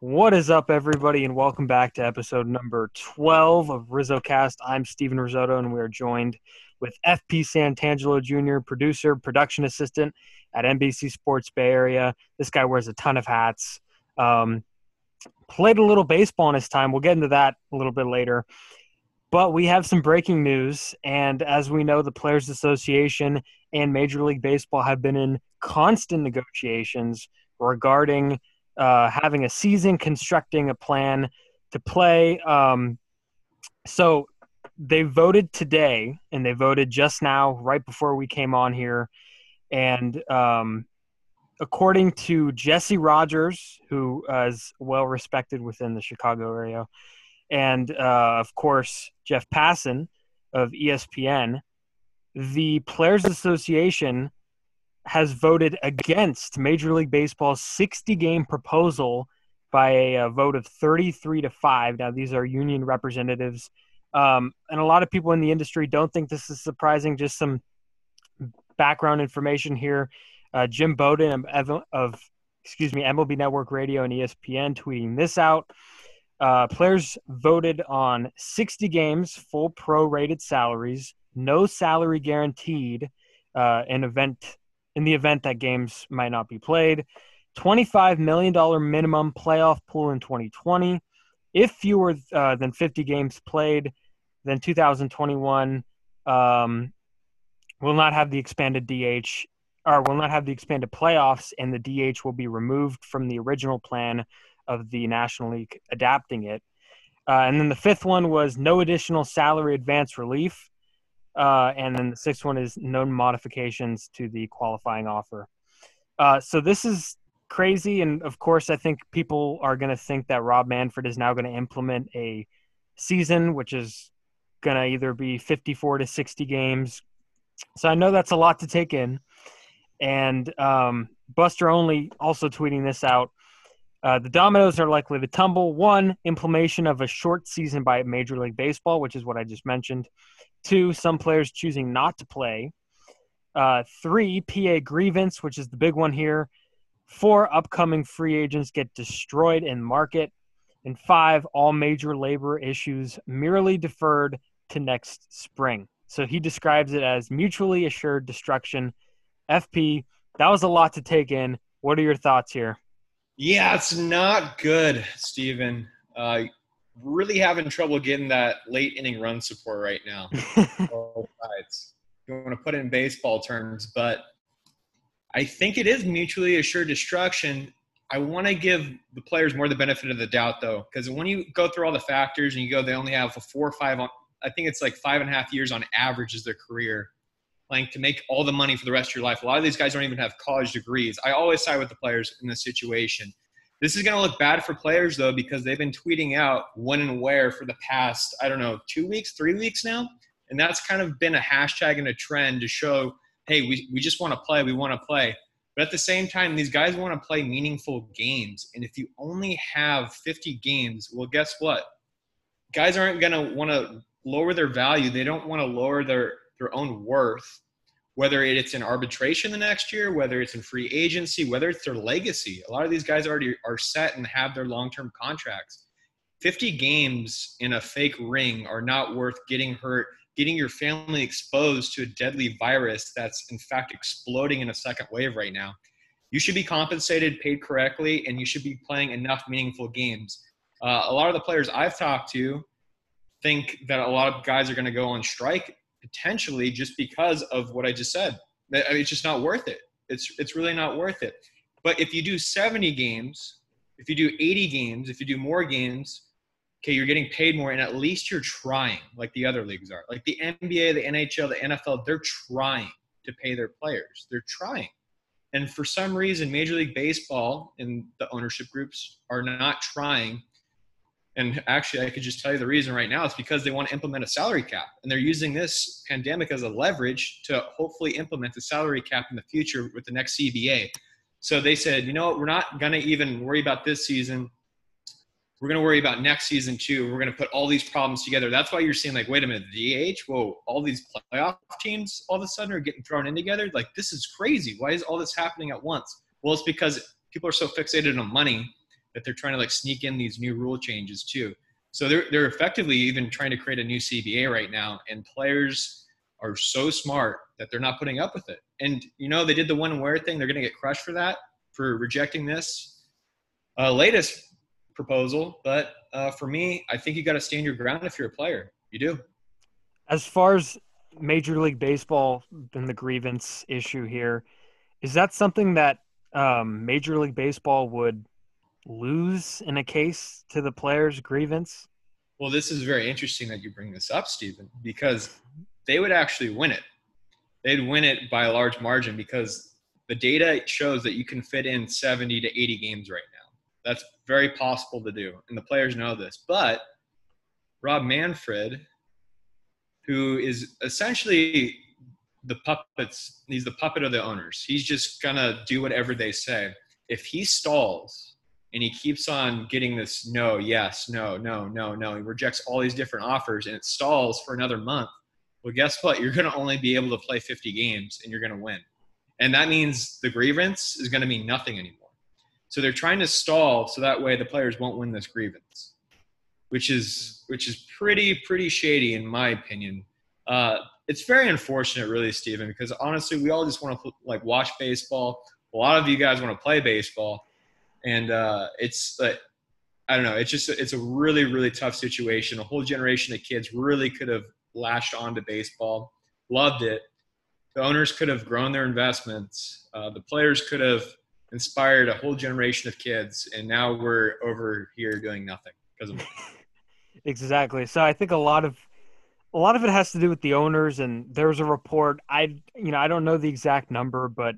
What is up, everybody, and welcome back to episode number 12 of RizzoCast. I'm Steven Risotto, and we are joined with FP Santangelo Jr., producer, production assistant at NBC Sports Bay Area. This guy wears a ton of hats. Um, played a little baseball in his time. We'll get into that a little bit later. But we have some breaking news, and as we know, the Players Association and Major League Baseball have been in constant negotiations regarding – uh, having a season, constructing a plan to play. Um, so they voted today, and they voted just now, right before we came on here. And um, according to Jesse Rogers, who is well respected within the Chicago area, and uh, of course Jeff Passan of ESPN, the Players Association has voted against Major League Baseball's 60 game proposal by a, a, vote of 33 to 5. Now, these are union representatives. Um, and a lot of people in the industry don't think this is surprising. Just some background information here. Uh, Jim Bowden of, of, excuse me, MLB Network Radio and ESPN tweeting this out. Uh, players voted on 60 games, full pro-rated salaries, no salary guaranteed, uh, an event in the event that games might not be played. $25 million minimum playoff pool in 2020. If fewer uh, than 50 games played, then 2021 um, will not have the expanded DH or will not have the expanded playoffs, and the DH will be removed from the original plan of the National League adapting it. Uh, and then the fifth one was no additional salary advance relief. Uh, and then the sixth one is no modifications to the qualifying offer. Uh, so this is crazy, and of course, I think people are going to think that Rob Manfred is now going to implement a season, which is going to either be 54 to 60 games. So I know that's a lot to take in. And um, Buster Olney also tweeting this out. Uh, the dominoes are likely to tumble. One, implementation of a short season by Major League Baseball, which is what I just mentioned. Two, some players choosing not to play. Uh, three, PA grievance, which is the big one here. Four, upcoming free agents get destroyed in market. And five, all major labor issues merely deferred to next spring. So he describes it as mutually assured destruction. FP, that was a lot to take in. What are your thoughts here? Yeah, it's not good, Stephen. Uh, really having trouble getting that late inning run support right now. Sides. You want to put it in baseball terms, but I think it is mutually assured destruction. I want to give the players more the benefit of the doubt, though, because when you go through all the factors and you go, they only have a four or five on. I think it's like five and a half years on average is their career, playing to make all the money for the rest of your life. A lot of these guys don't even have college degrees. I always side with the players in this situation. This is going to look bad for players though because they've been tweeting out when and where for the past I don't know two weeks, three weeks now, and that's kind of been a hashtag and a trend to show, hey, we we just want to play, we want to play. But at the same time, these guys want to play meaningful games, and if you only have 50 games, well, guess what? Guys aren't going to want to lower their value. They don't want to lower their their own worth whether it's in arbitration the next year, whether it's in free agency, whether it's their legacy. A lot of these guys already are set and have their long term contracts. 50 games in a fake ring are not worth getting hurt, getting your family exposed to a deadly virus that's in fact exploding in a second wave right now. You should be compensated, paid correctly, and you should be playing enough meaningful games. Uh, a lot of the players I've talked to think that a lot of guys are going to go on strike potentially just because of what I just said. I mean, it's just not worth it. It's it's really not worth it. But if you do 70 games, if you do 80 games, if you do more games, okay, you're getting paid more, and at least you're trying, like the other leagues are. Like the NBA, the NHL, the NFL, they're trying to pay their players. They're trying. And for some reason, Major League Baseball and the ownership groups are not trying and actually, I could just tell you the reason right now. It's because they want to implement a salary cap, and they're using this pandemic as a leverage to hopefully implement the salary cap in the future with the next CBA. So they said, you know what, we're not going to even worry about this season. We're going to worry about next season too. We're going to put all these problems together. That's why you're seeing, like, wait a minute, the DH, whoa, all these playoff teams all of a sudden are getting thrown in together. Like, this is crazy. Why is all this happening at once? Well, it's because people are so fixated on money that they're trying to like sneak in these new rule changes too. So they're they're effectively even trying to create a new CBA right now, and players are so smart that they're not putting up with it. And you know they did the one wear thing; they're going to get crushed for that for rejecting this uh, latest proposal. But uh, for me, I think you got to stand your ground if you're a player. You do. As far as Major League Baseball and the grievance issue here, is that something that um, Major League Baseball would lose in a case to the player's grievance? Well, this is very interesting that you bring this up, Stephen, because they would actually win it. They'd win it by a large margin because the data shows that you can fit in 70 to 80 games right now. That's very possible to do, and the players know this. But Rob Manfred, who is essentially the puppets, he's the puppet of the owners. He's just gonna do whatever they say. If he stalls and he keeps on getting this no, yes, no, no, no, no, he rejects all these different offers and it stalls for another month. Well, guess what? You're gonna only be able to play 50 games and you're gonna win. And that means the grievance is gonna mean nothing anymore. So they're trying to stall so that way the players won't win this grievance, which is which is pretty pretty shady in my opinion. Uh, it's very unfortunate, really, Stephen, because honestly, we all just want to like watch baseball. A lot of you guys want to play baseball, and uh, it's like I don't know. It's just it's a really really tough situation. A whole generation of kids really could have lashed onto baseball, loved it. The owners could have grown their investments. Uh, the players could have inspired a whole generation of kids, and now we're over here doing nothing because of exactly. So I think a lot of a lot of it has to do with the owners, and there's a report. I you know I don't know the exact number, but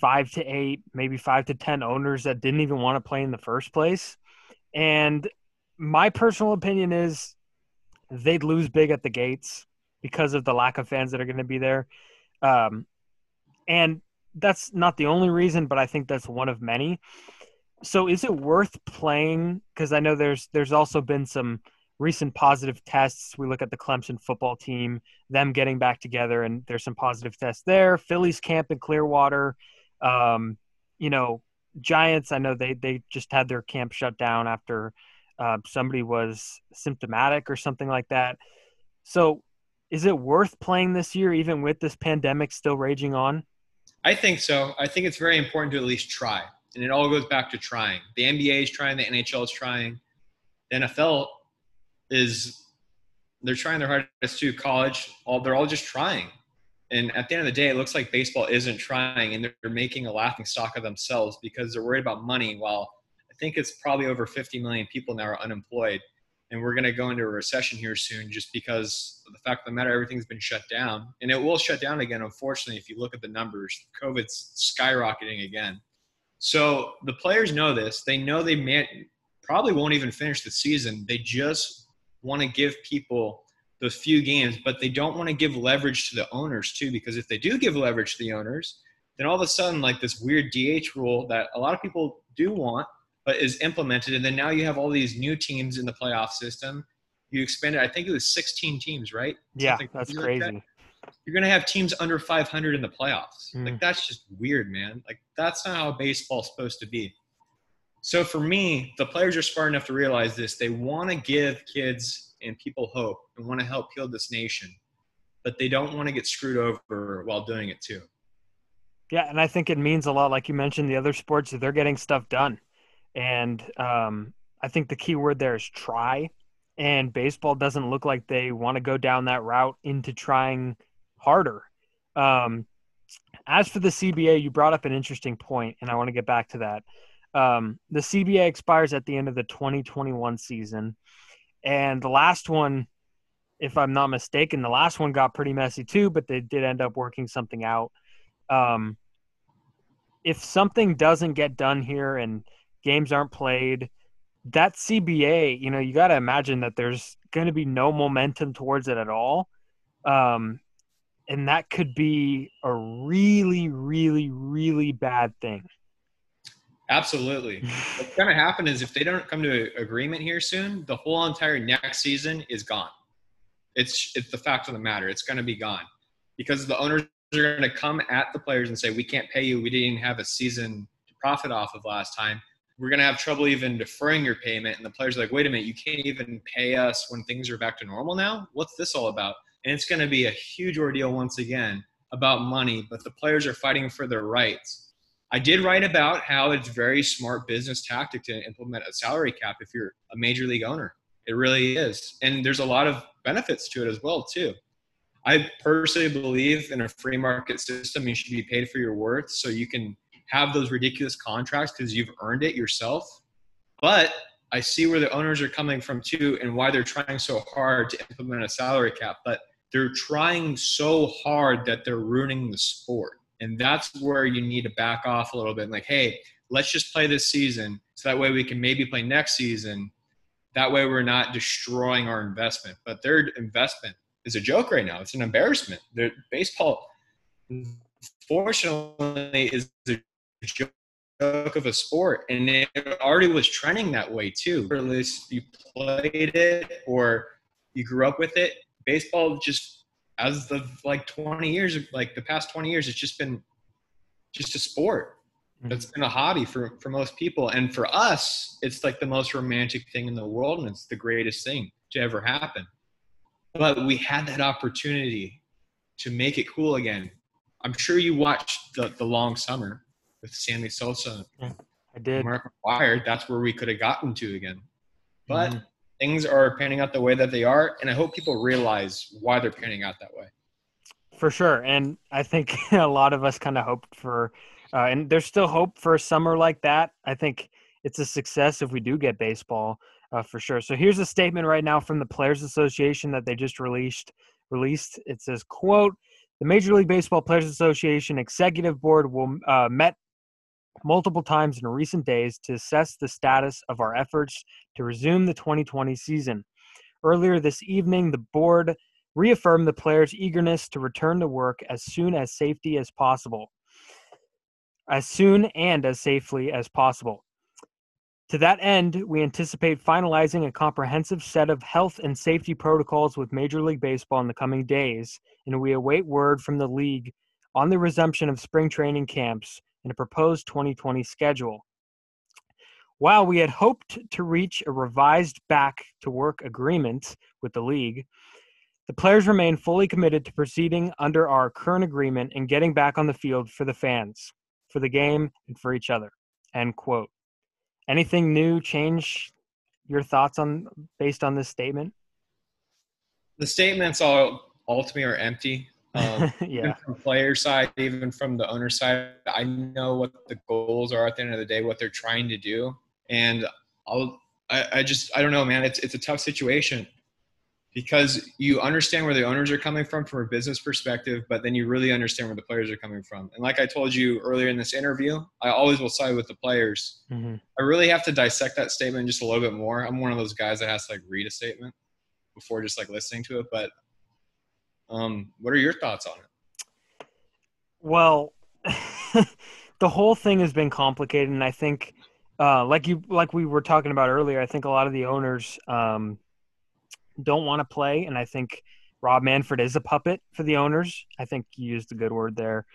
five to eight, maybe five to ten owners that didn't even want to play in the first place. And my personal opinion is they'd lose big at the gates because of the lack of fans that are going to be there. Um, and that's not the only reason, but I think that's one of many. So is it worth playing? Because I know there's there's also been some recent positive tests. We look at the Clemson football team, them getting back together, and there's some positive tests there. Phillies camp in Clearwater. Um, you know, Giants. I know they they just had their camp shut down after uh, somebody was symptomatic or something like that. So, is it worth playing this year, even with this pandemic still raging on? I think so. I think it's very important to at least try. And it all goes back to trying. The NBA is trying, the NHL is trying. The NFL is they're trying their hardest to college. All they're all just trying. And at the end of the day, it looks like baseball isn't trying and they're making a laughing stock of themselves because they're worried about money while I think it's probably over 50 million people now are unemployed. And we're going to go into a recession here soon just because of the fact of the matter everything's been shut down. And it will shut down again unfortunately if you look at the numbers. Covid's skyrocketing again. So the players know this. They know they may, probably won't even finish the season. They just want to give people those few games but they don't want to give leverage to the owners too because if they do give leverage to the owners then all of a sudden like this weird dh rule that a lot of people do want but is implemented. And then now you have all these new teams in the playoff system. You expanded, I think it was 16 teams, right? Yeah, Something that's crazy. That. You're going to have teams under 500 in the playoffs. Mm. Like, that's just weird, man. Like, that's not how baseball's supposed to be. So, for me, the players are smart enough to realize this. They want to give kids and people hope and want to help heal this nation, but they don't want to get screwed over while doing it too. Yeah, and I think it means a lot. Like you mentioned, the other sports, they're getting stuff done. And um, I think the key word there is try. And baseball doesn't look like they want to go down that route into trying harder. Um, as for the CBA, you brought up an interesting point, and I want to get back to that. Um, the CBA expires at the end of the 2021 season. And the last one, if I'm not mistaken, the last one got pretty messy too, but they did end up working something out. Um, if something doesn't get done here and – games aren't played. That CBA, you know, you got to imagine that there's going to be no momentum towards it at all. Um, and that could be a really, really, really bad thing. Absolutely. What's going to happen is if they don't come to agreement here soon, the whole entire next season is gone. It's it's the fact of the matter. It's going to be gone because the owners are going to come at the players and say, "We can't pay you. We didn't even have a season to profit off of last time." we're going to have trouble even deferring your payment. And the players are like, wait a minute, you can't even pay us when things are back to normal now? What's this all about? And it's going to be a huge ordeal once again about money, but the players are fighting for their rights. I did write about how it's very smart business tactic to implement a salary cap if you're a major league owner. It really is. And there's a lot of benefits to it as well, too. I personally believe in a free market system, you should be paid for your worth so you can have those ridiculous contracts because you've earned it yourself. But I see where the owners are coming from too and why they're trying so hard to implement a salary cap. But they're trying so hard that they're ruining the sport. And that's where you need to back off a little bit. Like, hey, let's just play this season so that way we can maybe play next season. That way we're not destroying our investment. But their investment is a joke right now. It's an embarrassment. Their baseball, fortunately, is a joke of a sport, and it already was trending that way too. Or at least you played it or you grew up with it baseball just as of like 20 years, like the past 20 years, it's just been just a sport. Mm-hmm. It's been a hobby for, for most people. And for us, it's like the most romantic thing in the world. And it's the greatest thing to ever happen. But we had that opportunity to make it cool again. I'm sure you watched the, the long summer with Sammy Sosa. Yeah, I did. Mark McGwire. That's where we could have gotten to again. But mm-hmm things are panning out the way that they are, and I hope people realize why they're panning out that way. For sure, and I think a lot of us kind of hoped for, uh, and there's still hope for a summer like that. I think it's a success if we do get baseball uh, for sure. So here's a statement right now from the Players Association that they just released. Released. It says, "quote The Major League Baseball Players Association Executive Board will uh, met multiple times in recent days to assess the status of our efforts to resume the 2020 season. Earlier this evening, the board reaffirmed the players' eagerness to return to work as soon as safety as possible. As soon and as safely as possible. To that end, we anticipate finalizing a comprehensive set of health and safety protocols with Major League Baseball in the coming days, and we await word from the league on the resumption of spring training camps and a proposed 2020 schedule. While we had hoped to reach a revised back to work agreement with the league, the players remain fully committed to proceeding under our current agreement and getting back on the field for the fans, for the game, and for each other. End quote. Anything new change your thoughts on based on this statement? The statements all ultimately are empty. Um, yeah. From player side, even from the owner side, I know what the goals are at the end of the day, what they're trying to do, and I'll. I, I just I don't know, man. It's it's a tough situation because you understand where the owners are coming from from a business perspective, but then you really understand where the players are coming from. And like I told you earlier in this interview, I always will side with the players. Mm-hmm. I really have to dissect that statement just a little bit more. I'm one of those guys that has to like read a statement before just like listening to it, but um, what are your thoughts on it? Well, the whole thing has been complicated, and I think, uh, like you, like we were talking about earlier, I think a lot of the owners um, don't want to play, and I think Rob Manfred is a puppet for the owners. I think you used a good word there.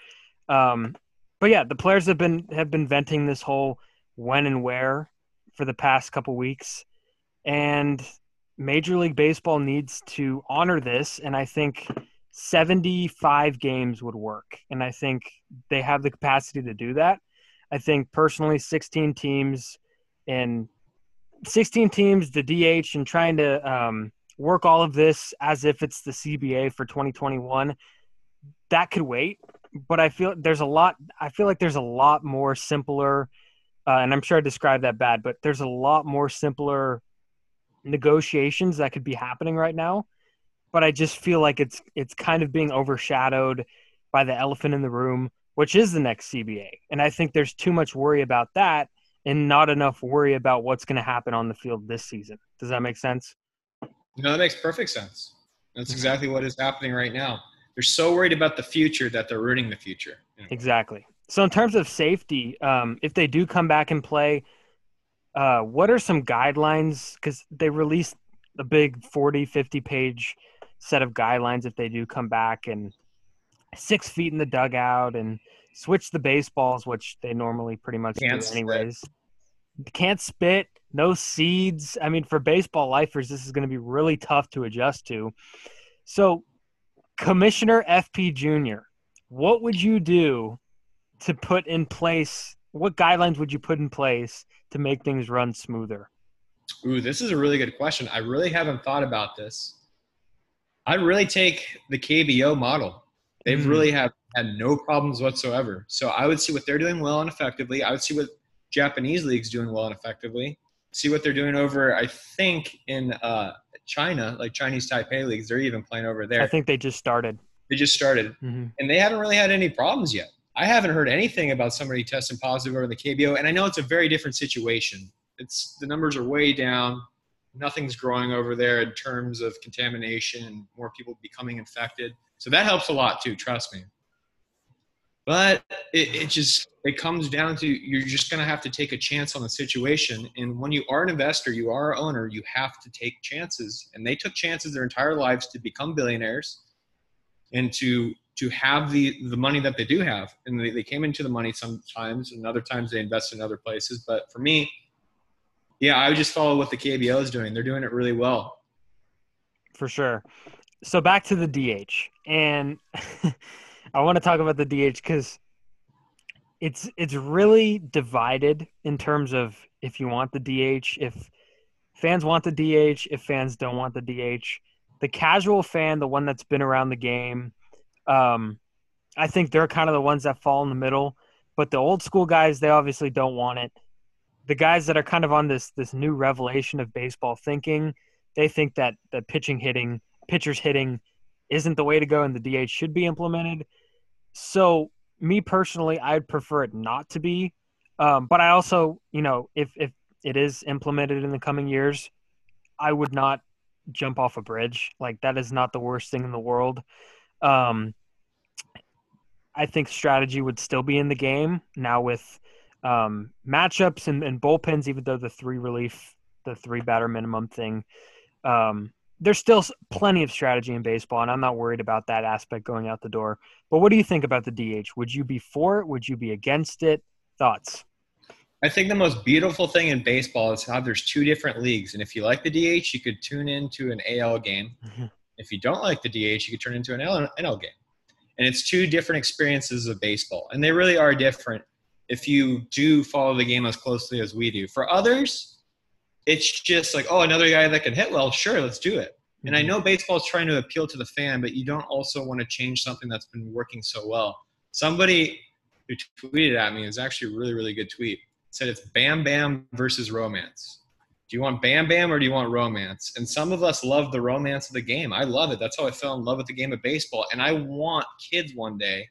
Um, but yeah, the players have been have been venting this whole when and where for the past couple weeks, and Major League Baseball needs to honor this, and I think 75 games would work. And I think they have the capacity to do that. I think personally, 16 teams and 16 teams, the DH, and trying to um, work all of this as if it's the CBA for 2021, that could wait. But I feel there's a lot. I feel like there's a lot more simpler, uh, and I'm sure I described that bad, but there's a lot more simpler negotiations that could be happening right now but i just feel like it's it's kind of being overshadowed by the elephant in the room which is the next cba and i think there's too much worry about that and not enough worry about what's going to happen on the field this season. Does that make sense? No that makes perfect sense. That's mm-hmm. exactly what is happening right now. They're so worried about the future that they're ruining the future exactly. So in terms of safety um, if they do come back and play uh, what are some guidelines? Because they released a big 40, 50 page set of guidelines if they do come back and six feet in the dugout and switch the baseballs, which they normally pretty much Can't do anyways. can't spit, no seeds. I mean, for baseball lifers, this is going to be really tough to adjust to. So, Commissioner FP Jr., what would you do to put in place? What guidelines would you put in place to make things run smoother? Ooh, this is a really good question. I really haven't thought about this. I'd really take the KBO model. They've mm. really have had no problems whatsoever. So I would see what they're doing well and effectively. I would see what Japanese leagues doing well and effectively. See what they're doing over, I think, in uh, China, like Chinese Taipei leagues. They're even playing over there. I think they just started. They just started, mm-hmm. and they haven't really had any problems yet. I haven't heard anything about somebody testing positive over the KBO, and I know it's a very different situation. It's the numbers are way down. Nothing's growing over there in terms of contamination and more people becoming infected. So that helps a lot too. Trust me. But it, it just it comes down to you're just going to have to take a chance on the situation. And when you are an investor, you are an owner, you have to take chances. And they took chances their entire lives to become billionaires and to to have the the money that they do have. And they, they came into the money sometimes, and other times they invest in other places. But for me, yeah, I would just follow what the KBO is doing. They're doing it really well. For sure. So back to the DH, and I want to talk about the DH because it's it's really divided in terms of if you want the DH, if fans want the DH, if fans don't want the DH. The casual fan, the one that's been around the game, um, I think they're kind of the ones that fall in the middle. But the old school guys, they obviously don't want it. The guys that are kind of on this this new revelation of baseball thinking, they think that the pitching hitting, pitchers hitting, isn't the way to go, and the DH should be implemented. So me personally, I'd prefer it not to be. Um, but I also, you know, if if it is implemented in the coming years, I would not jump off a bridge. Like that is not the worst thing in the world. Um, I think strategy would still be in the game now with um, matchups and, and bullpens, even though the three relief, the three batter minimum thing um, there's still plenty of strategy in baseball, and I'm not worried about that aspect going out the door. But what do you think about the DH? Would you be for it? Would you be against it? Thoughts? I think the most beautiful thing in baseball is how there's two different leagues, and if you like the DH, you could tune into an AL game. Mm-hmm. If you don't like the DH, you could turn into an NL game, and it's two different experiences of baseball, and they really are different. If you do follow the game as closely as we do, for others, it's just like, oh, another guy that can hit well, sure, let's do it. Mm-hmm. And I mm-hmm. know baseball is trying to appeal to the fan, but you don't also want to change something that's been working so well. Somebody who tweeted at me is actually a really, really good tweet. said it's Bam Bam versus romance. Do you want Bam Bam or do you want romance? And some of us love the romance of the game. I love it. That's how I fell in love with the game of baseball. And I want kids one day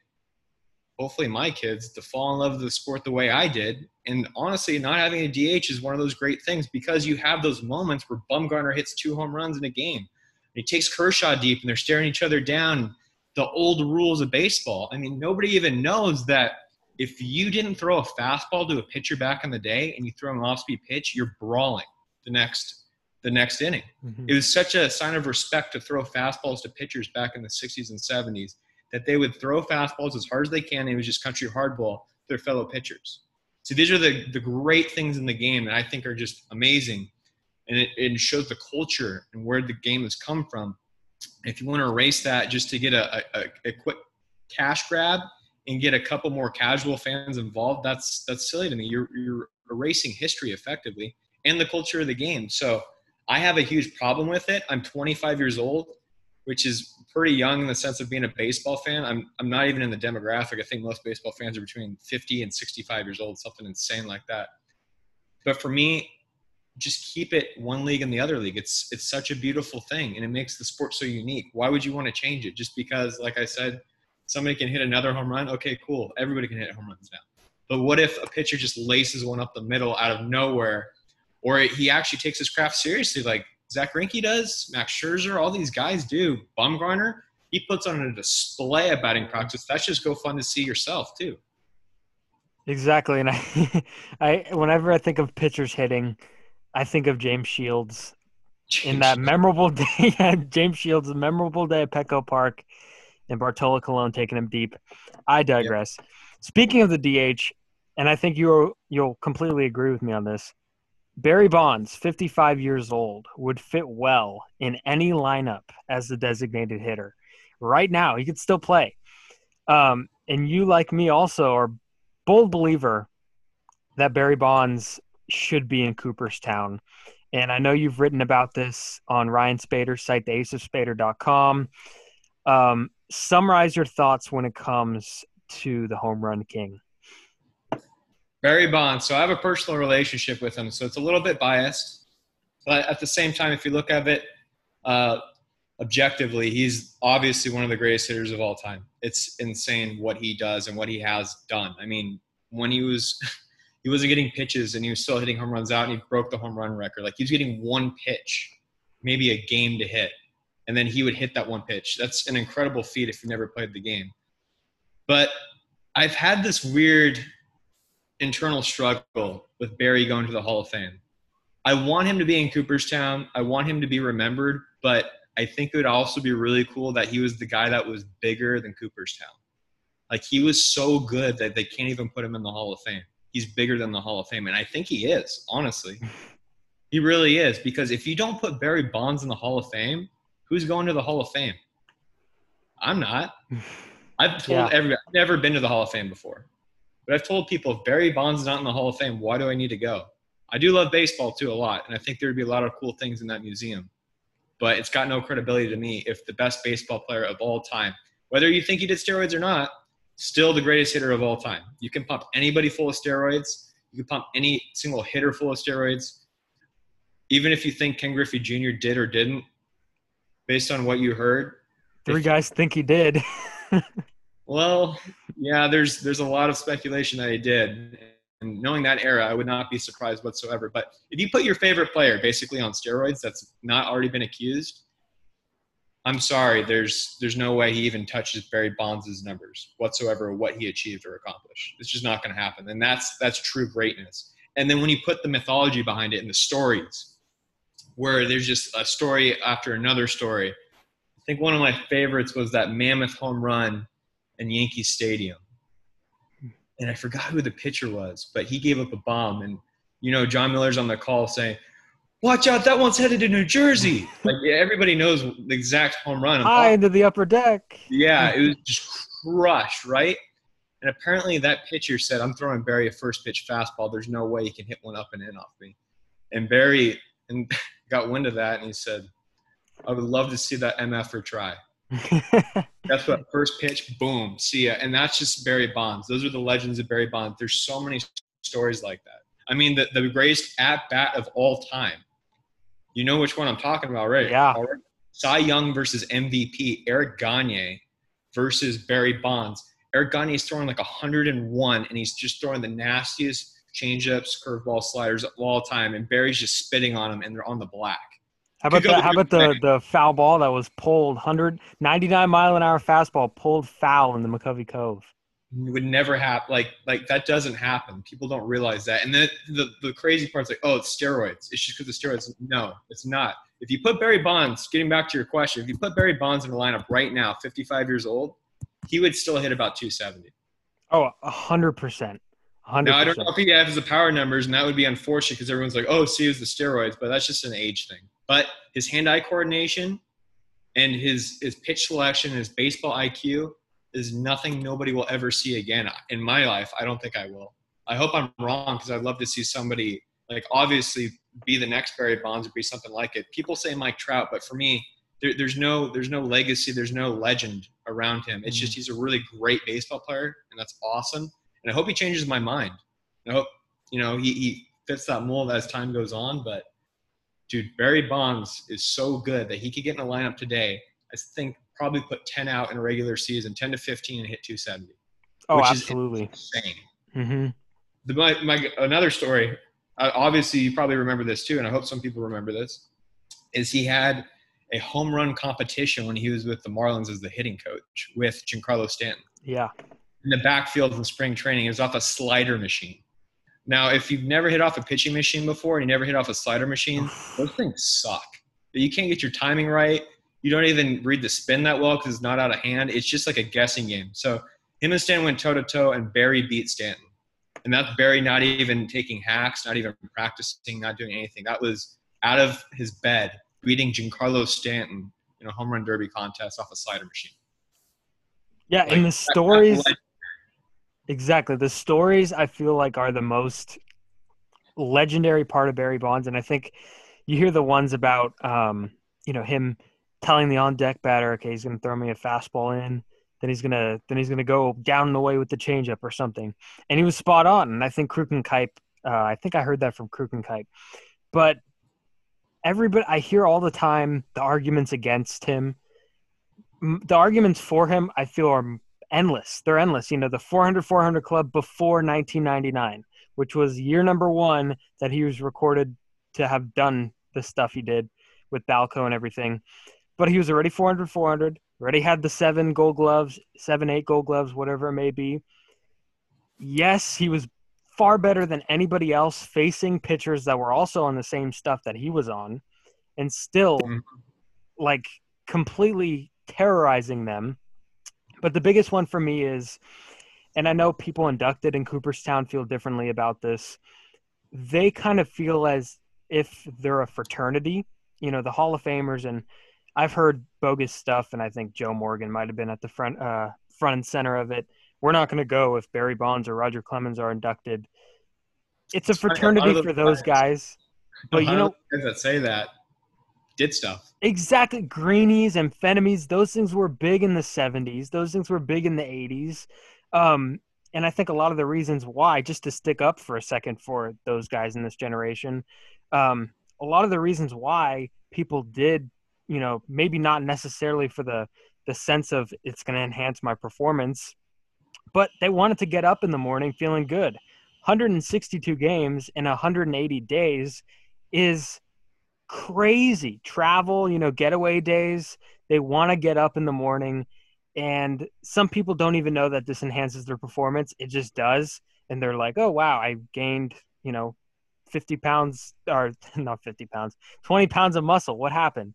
hopefully my kids to fall in love with the sport the way I did. And honestly, not having a DH is one of those great things because you have those moments where Bumgarner hits two home runs in a game. he takes Kershaw deep and they're staring each other down. The old rules of baseball. I mean, nobody even knows that if you didn't throw a fastball to a pitcher back in the day and you throw an off-speed pitch, you're brawling the next the next inning. Mm-hmm. It was such a sign of respect to throw fastballs to pitchers back in the 60s and 70s that they would throw fastballs as hard as they can. And it was just country hardball to their fellow pitchers. So these are the, the great things in the game that I think are just amazing. And it, it shows the culture and where the game has come from. If you want to erase that just to get a, a, a quick cash grab and get a couple more casual fans involved, that's that's silly to me. You're, you're erasing history effectively and the culture of the game. So I have a huge problem with it. I'm 25 years old which is pretty young in the sense of being a baseball fan. I'm I'm not even in the demographic. I think most baseball fans are between 50 and 65 years old, something insane like that. But for me, just keep it one league and the other league. It's it's such a beautiful thing and it makes the sport so unique. Why would you want to change it? Just because, like I said, somebody can hit another home run. Okay, cool. Everybody can hit home runs now. But what if a pitcher just laces one up the middle out of nowhere, or he actually takes his craft seriously, like Zack Greinke does, Max Scherzer, all these guys do. Bumgarner, he puts on a display of batting practice. That's just go fun to see yourself too. Exactly, and I, I whenever I think of pitchers hitting, I think of James Shields James in that memorable day. James Shields, a memorable day at Petco Park, and Bartolo Colon taking him deep. I digress. Yep. Speaking of the DH, and I think you you'll completely agree with me on this Barry Bonds, 55 years old, would fit well in any lineup as the designated hitter. Right now, he could still play. Um, and you, like me, also are bold believer that Barry Bonds should be in Cooperstown. And I know you've written about this on Ryan Spader's site, theaceofspader.com. Um, summarize your thoughts when it comes to the home run king. Barry Bonds. So I have a personal relationship with him, so it's a little bit biased. But at the same time, if you look at it uh, objectively, he's obviously one of the greatest hitters of all time. It's insane what he does and what he has done. I mean, when he was he wasn't getting pitches and he was still hitting home runs out and he broke the home run record. Like he was getting one pitch, maybe a game to hit, and then he would hit that one pitch. That's an incredible feat if you never played the game. But I've had this weird internal struggle with Barry going to the Hall of Fame. I want him to be in Cooperstown. I want him to be remembered, but I think it would also be really cool that he was the guy that was bigger than Cooperstown. Like he was so good that they can't even put him in the Hall of Fame. He's bigger than the Hall of Fame, and I think he is. Honestly, he really is. Because if you don't put Barry Bonds in the Hall of Fame, who's going to the Hall of Fame? I'm not. I've told yeah. everybody. I've never been to the Hall of Fame before. But I've told people if Barry Bonds is not in the Hall of Fame, why do I need to go? I do love baseball too a lot, and I think there would be a lot of cool things in that museum. But it's got no credibility to me if the best baseball player of all time, whether you think he did steroids or not, still the greatest hitter of all time. You can pump anybody full of steroids. You can pump any single hitter full of steroids. Even if you think Ken Griffey Jr. did or didn't, based on what you heard. Three guys think he did. Well, yeah, there's there's a lot of speculation that he did. And knowing that era, I would not be surprised whatsoever. But if you put your favorite player basically on steroids that's not already been accused, I'm sorry, there's there's no way he even touches Barry Bonds' numbers whatsoever, what he achieved or accomplished. It's just not going to happen. And that's that's true greatness. And then when you put the mythology behind it and the stories, where there's just a story after another story. I think one of my favorites was that mammoth home run in Yankee Stadium. And I forgot who the pitcher was, but he gave up a bomb. And, you know, Jon Miller's on the call saying, Watch out, that one's headed to New Jersey. Like everybody knows the exact home run. High into the upper deck. Yeah, it was just crushed, right? And apparently that pitcher said, I'm throwing Barry a first pitch fastball. There's no way he can hit one up and in off me. And Barry and got wind of that and he said, I would love to see that MF for try. that's what first pitch, boom, see ya. And that's just Barry Bonds. Those are the legends of Barry Bonds. There's so many stories like that. I mean, the, the greatest at bat of all time. You know which one I'm talking about, right? Yeah. Cy Young versus MVP, Eric Gagne versus Barry Bonds. Eric Gagne is throwing like 101, and he's just throwing the nastiest changeups, curveball sliders of all time, and Barry's just spitting on them, and they're on the black. How about the, how about the, the foul ball that was pulled 199 mile an hour fastball pulled foul in the McCovey Cove? It would never happen. Like like that doesn't happen. People don't realize that. And then the the crazy part is like, oh, it's steroids. It's just because of steroids. No, it's not. If you put Barry Bonds, getting back to your question, if you put Barry Bonds in the lineup right now, 55 years old, he would still hit about 270. Oh, hundred percent. 100%. Now I don't know if he has the power numbers, and that would be unfortunate because everyone's like, "Oh, see, it was the steroids," but that's just an age thing. But his hand-eye coordination and his his pitch selection, his baseball IQ is nothing nobody will ever see again in my life. I don't think I will. I hope I'm wrong because I'd love to see somebody like obviously be the next Barry Bonds or be something like it. People say Mike Trout, but for me, there, there's no there's no legacy, there's no legend around him. It's just mm. he's a really great baseball player, and that's awesome. And I hope he changes my mind. I hope you know he, he fits that mold as time goes on, but dude, Barry Bonds is so good that he could get in a lineup today. I think probably put 10 out in a regular season, 10 to 15 and hit 270. Oh, absolutely. insane. Mm-hmm. The, my, my, another story, uh, obviously you probably remember this too, and I hope some people remember this, is he had a home run competition when he was with the Marlins as the hitting coach with Giancarlo Stanton. Yeah. In the backfield in spring training, it was off a slider machine. Now, if you've never hit off a pitching machine before and you never hit off a slider machine, those things suck. You can't get your timing right. You don't even read the spin that well because it's not out of hand. It's just like a guessing game. So him and Stan went toe to toe, and Barry beat Stanton. And that's Barry not even taking hacks, not even practicing, not doing anything. That was out of his bed, beating Giancarlo Stanton in a home run derby contest off a slider machine. Yeah, like, and the stories exactly the stories I feel like are the most legendary part of Barry Bonds, and I think you hear the ones about um, you know him telling the on deck batter, okay, he's going to throw me a fastball in, then he's gonna then he's gonna go down the way with the changeup or something, and he was spot on. And I think Kruk and Kuip, uh, I think I heard that from Kruk and Kuip, but everybody I hear all the time the arguments against him. The arguments for him, I feel, are endless. They're endless. You know, the 400 400 club before 1999, which was year number one that he was recorded to have done the stuff he did with Balco and everything. But he was already 400 400, already had the seven gold gloves, seven, eight gold gloves, whatever it may be. Yes, he was far better than anybody else facing pitchers that were also on the same stuff that he was on and still mm-hmm. like completely terrorizing them. But the biggest one for me is, and I know people inducted in Cooperstown feel differently about this. They kind of feel as if they're a fraternity, you know, the Hall of Famers, and I've heard bogus stuff, and I think Joe Morgan might have been at the front, uh, front and center of it we're not going to go if Barry Bonds or Roger Clemens are inducted. It's a fraternity for those guys. But you know, that say that did stuff. Exactly. Greenies, amphetamines, those things were big in the 70s. Those things were big in the 80s. Um, and I think a lot of the reasons why, just to stick up for a second for those guys in this generation, um, a lot of the reasons why people did, you know, maybe not necessarily for the the sense of it's going to enhance my performance, but they wanted to get up in the morning feeling good. 162 games in 180 days is crazy. Travel, you know, getaway days. They want to get up in the morning. And some people don't even know that this enhances their performance. It just does. And they're like, oh, wow, I gained, you know, 50 pounds or not 50 pounds, 20 pounds of muscle. What happened?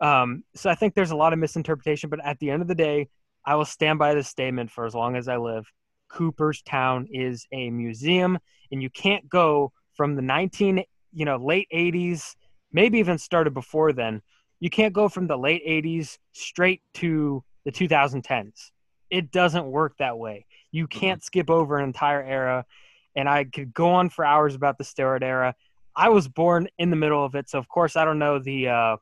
Um, so I think there's a lot of misinterpretation. But at the end of the day, I will stand by this statement for as long as I live. Cooperstown is a museum, and you can't go from the 19, you know, late 80s, maybe even started before then. You can't go from the late 80s straight to the 2010s. It doesn't work that way. You mm-hmm. can't skip over an entire era. And I could go on for hours about the steroid era. I was born in the middle of it, so of course I don't know the uh,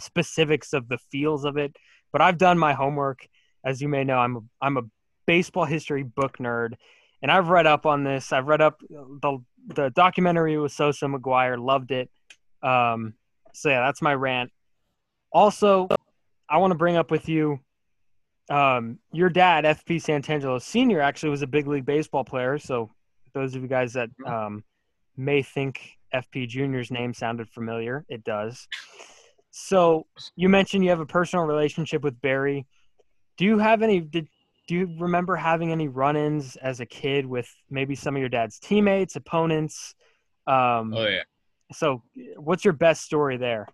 specifics of the feels of it, but I've done my homework as you may know, I'm a, I'm a baseball history book nerd, and I've read up on this. I've read up the the documentary with Sosa McGwire, loved it. Um, so yeah, that's my rant. Also, I want to bring up with you, um, your dad, FP Santangelo Senior, actually was a big league baseball player. So those of you guys that um, may think FP Junior's name sounded familiar, it does. So you mentioned you have a personal relationship with Barry. Do you have any? Did do you remember having any run-ins as a kid with maybe some of your dad's teammates, opponents? Um, oh yeah. So, what's your best story there?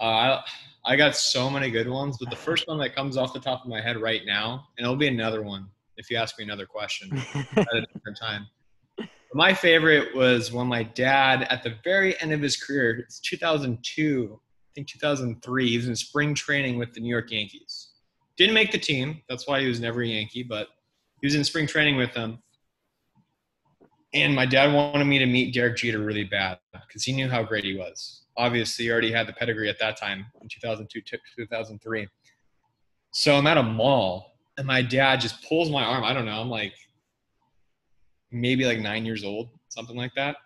Uh, I I got so many good ones, but the first one that comes off the top of my head right now, and it'll be another one if you ask me another question at a different time. my favorite was when my dad, at the very end of his career, it's 2002, I think 2003, he was in spring training with the New York Yankees didn't make the team. That's why he was never a Yankee, but he was in spring training with them. And my dad wanted me to meet Derek Jeter really bad because he knew how great he was. Obviously, he already had the pedigree at that time in 2002, 2003. So I'm at a mall, and my dad just pulls my arm. I don't know. I'm like maybe like nine years old, something like that.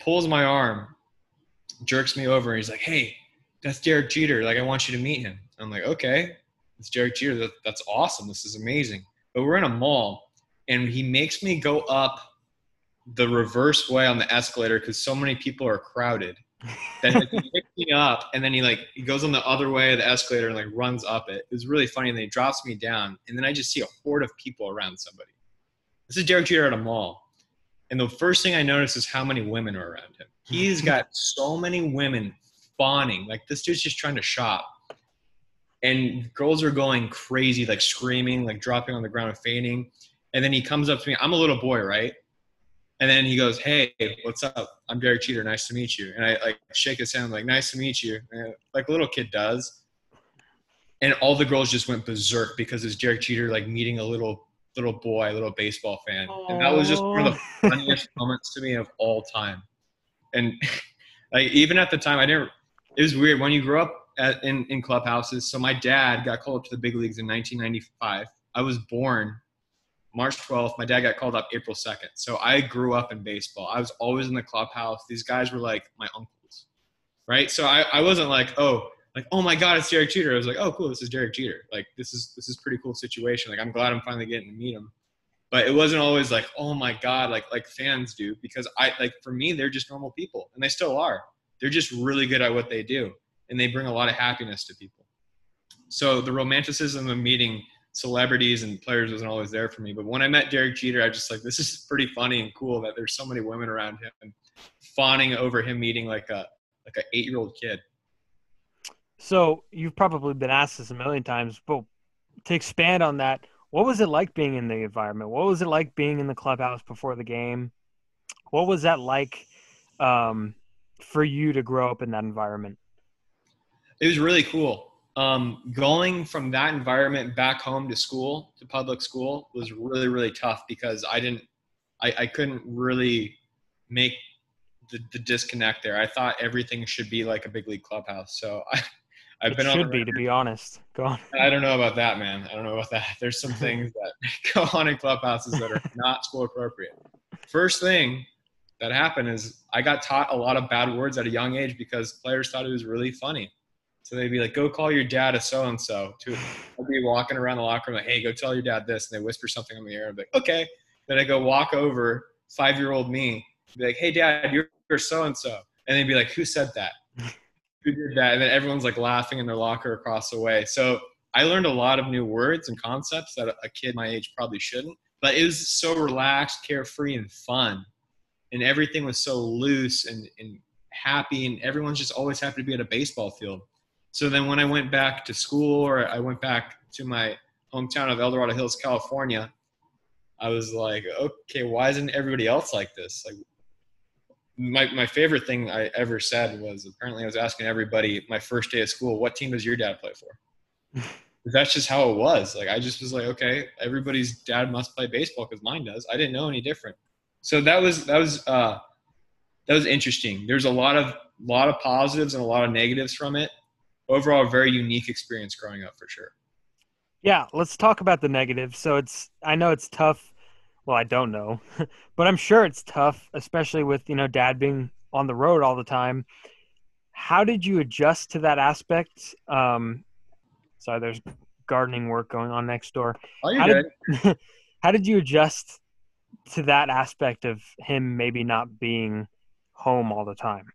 Pulls my arm, jerks me over. And he's like, "Hey, that's Derek Jeter. Like, I want you to meet him." I'm like, "Okay." it's Derek Jeter. That, that's awesome. This is amazing. But we're in a mall, and he makes me go up the reverse way on the escalator because so many people are crowded. then like, he picks me up, and then he like he goes on the other way of the escalator and like runs up it. It was really funny. And then he drops me down, and then I just see a horde of people around somebody. This is Derek Jeter at a mall, and the first thing I notice is how many women are around him. He's got so many women fawning. Like this dude's just trying to shop and girls are going crazy, like screaming, like dropping on the ground and fainting. And then he comes up to me. I'm a little boy, right? And then he goes, "Hey, what's up? I'm Derek Jeter. Nice to meet you." And I like shake his hand, like, "Nice to meet you," and, like a little kid does. And all the girls just went berserk because it's Derek Jeter like meeting a little little boy, a little baseball fan, and that was just one of the funniest moments to me of all time. And like even at the time, I didn't. It was weird when you grow up at, in in clubhouses. So my dad got called up to the big leagues in 1995. I was born March 12th. My dad got called up April 2nd. So I grew up in baseball. I was always in the clubhouse. These guys were like my uncles, right? So I, I wasn't like, oh, like, oh my God, it's Derek Jeter. I was like, oh, cool, this is Derek Jeter. Like, this is this is pretty cool situation. Like, I'm glad I'm finally getting to meet him. But it wasn't always like, oh my God, like like fans do, because I like for me, they're just normal people, and they still are. They're just really good at what they do, and they bring a lot of happiness to people. So the romanticism of meeting celebrities and players wasn't always there for me. But when I met Derek Jeter, I just like this is pretty funny and cool that there's so many women around him fawning over him meeting like a like an eight year old kid. So you've probably been asked this a million times, but to expand on that, what was it like being in the environment? What was it like being in the clubhouse before the game? What was that like um, for you to grow up in that environment? It was really cool um, going from that environment back home to school to public school was really really tough because i didn't i, I couldn't really make the, the, disconnect there i thought everything should be like a big league clubhouse so i I've it been should be to be honest. Go on. I don't know about that, man. I don't know about that. There's some things that go on in clubhouses that are not school appropriate. First thing that happened is I got taught a lot of bad words at a young age because players thought it was really funny. So they'd be like, "Go call your dad a so and so." To I'd be walking around the locker room like, "Hey, go tell your dad this," and they whisper something in the ear. I'm like, "Okay." Then I go walk over, five year old me, be like, "Hey, dad, you're so and so," and they'd be like, "Who said that? Who did that?" And then everyone's like laughing in their locker across the way. So I learned a lot of new words and concepts that a kid my age probably shouldn't. But it was so relaxed, carefree, and fun, and everything was so loose and, and happy, and everyone's just always happy to be at a baseball field so then when I went back to school or I went back to my hometown of El Dorado Hills, California, I was like, okay, why isn't everybody else like this? Like my, my favorite thing I ever said was apparently I was asking everybody my first day of school, what team does your dad play for? That's just how it was. Like I just was like, okay, everybody's dad must play baseball because mine does. I didn't know any different. So that was that was uh, that was interesting. There's a lot of lot of positives and a lot of negatives from it overall, a very unique experience growing up for sure. Yeah, let's talk about the negatives. So it's I know it's tough. Well, I don't know, but I'm sure it's tough, especially with you know dad being on the road all the time. How did you adjust to that aspect? Um, sorry, there's gardening work going on next door. Oh, you how good. Did, how did you adjust to that aspect of him maybe not being home all the time?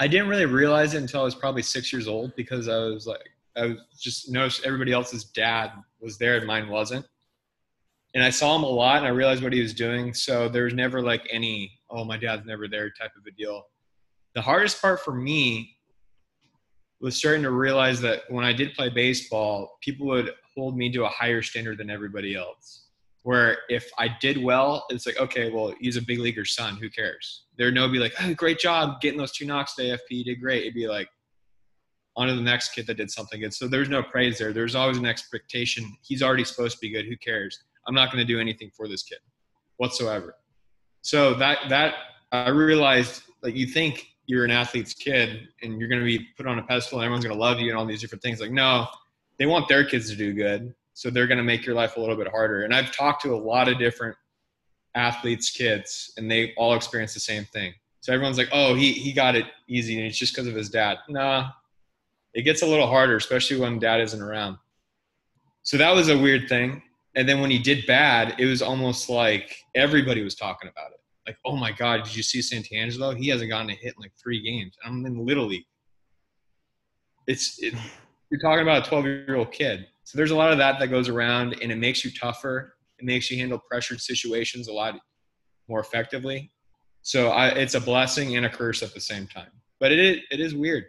I didn't really realize it until I was probably six years old because I was like, I was just noticed everybody else's dad was there and mine wasn't. And I saw him a lot and I realized what he was doing. So there was never like any, oh, my dad's never there type of a deal. The hardest part for me was starting to realize that when I did play baseball, people would hold me to a higher standard than everybody else where if I did well, it's like, okay, well, he's a big leaguer's son. Who cares? There'd no be like, oh, great job getting those two knocks to AFP. You did great. It'd be like, on to the next kid that did something good. So there's no praise there. There's always an expectation. He's already supposed to be good. Who cares? I'm not going to do anything for this kid whatsoever. So that, that I realized like you think you're an athlete's kid and you're going to be put on a pedestal and everyone's going to love you and all these different things. Like, no, they want their kids to do good so they're going to make your life a little bit harder. And I've talked to a lot of different athletes, kids, and they all experience the same thing. So everyone's like, "Oh, he he got it easy, and it's just because of his dad." Nah, it gets a little harder, especially when dad isn't around. So that was a weird thing. And then when he did bad, it was almost like everybody was talking about it. Like, "Oh my God, did you see Santangelo? He hasn't gotten a hit in like three games." I'm in Little League. It's it, you're talking about a 12 year old kid so there's a lot of that that goes around, and it makes you tougher. It makes you handle pressured situations a lot more effectively. So I, it's a blessing and a curse at the same time. But it is, it is weird.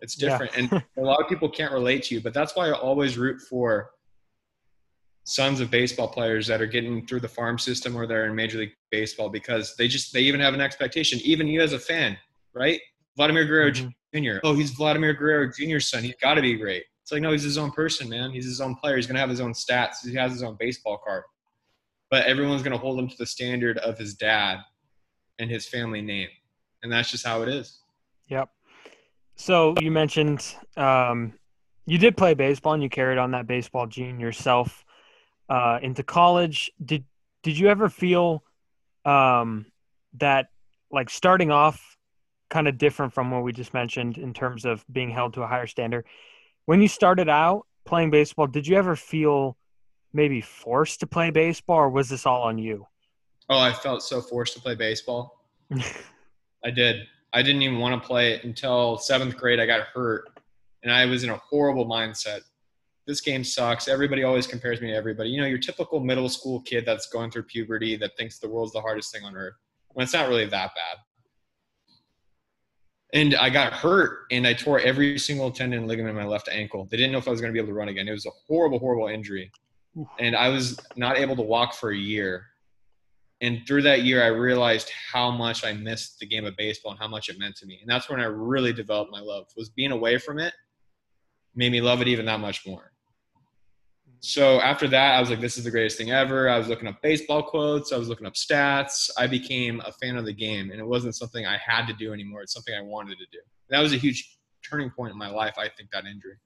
It's different, yeah. and a lot of people can't relate to you. But that's why I always root for sons of baseball players that are getting through the farm system or they're in Major League Baseball because they just they even have an expectation. Even you as a fan, right? Vladimir Guerrero mm-hmm. Jr. Oh, he's Vladimir Guerrero Jr.'s son. He's got to be great. It's like no, he's his own person, man. He's his own player. He's gonna have his own stats. He has his own baseball card. But everyone's gonna hold him to the standard of his dad and his family name, and that's just how it is. Yep. So you mentioned um, you did play baseball and you carried on that baseball gene yourself uh, into college. Did did you ever feel um, that like starting off kind of different from what we just mentioned in terms of being held to a higher standard? When you started out playing baseball, did you ever feel maybe forced to play baseball, or was this all on you? Oh, I felt so forced to play baseball. I did. I didn't even want to play it until seventh grade. I got hurt, and I was in a horrible mindset. This game sucks. Everybody always compares me to everybody. You know, your typical middle school kid that's going through puberty that thinks the world's the hardest thing on earth when it's not really that bad. And I got hurt and I tore every single tendon and ligament in my left ankle. They didn't know if I was going to be able to run again. It was a horrible, horrible injury. And I was not able to walk for a year and through that year i realized how much i missed the game of baseball and how much it meant to me and that's when i really developed my love was being away from it made me love it even that much more so after that i was like this is the greatest thing ever. I was looking up baseball quotes. I was looking up stats. I became a fan of the game and it wasn't something i had to do anymore. It's something i wanted to do. That was a huge turning point in my life i think that injury.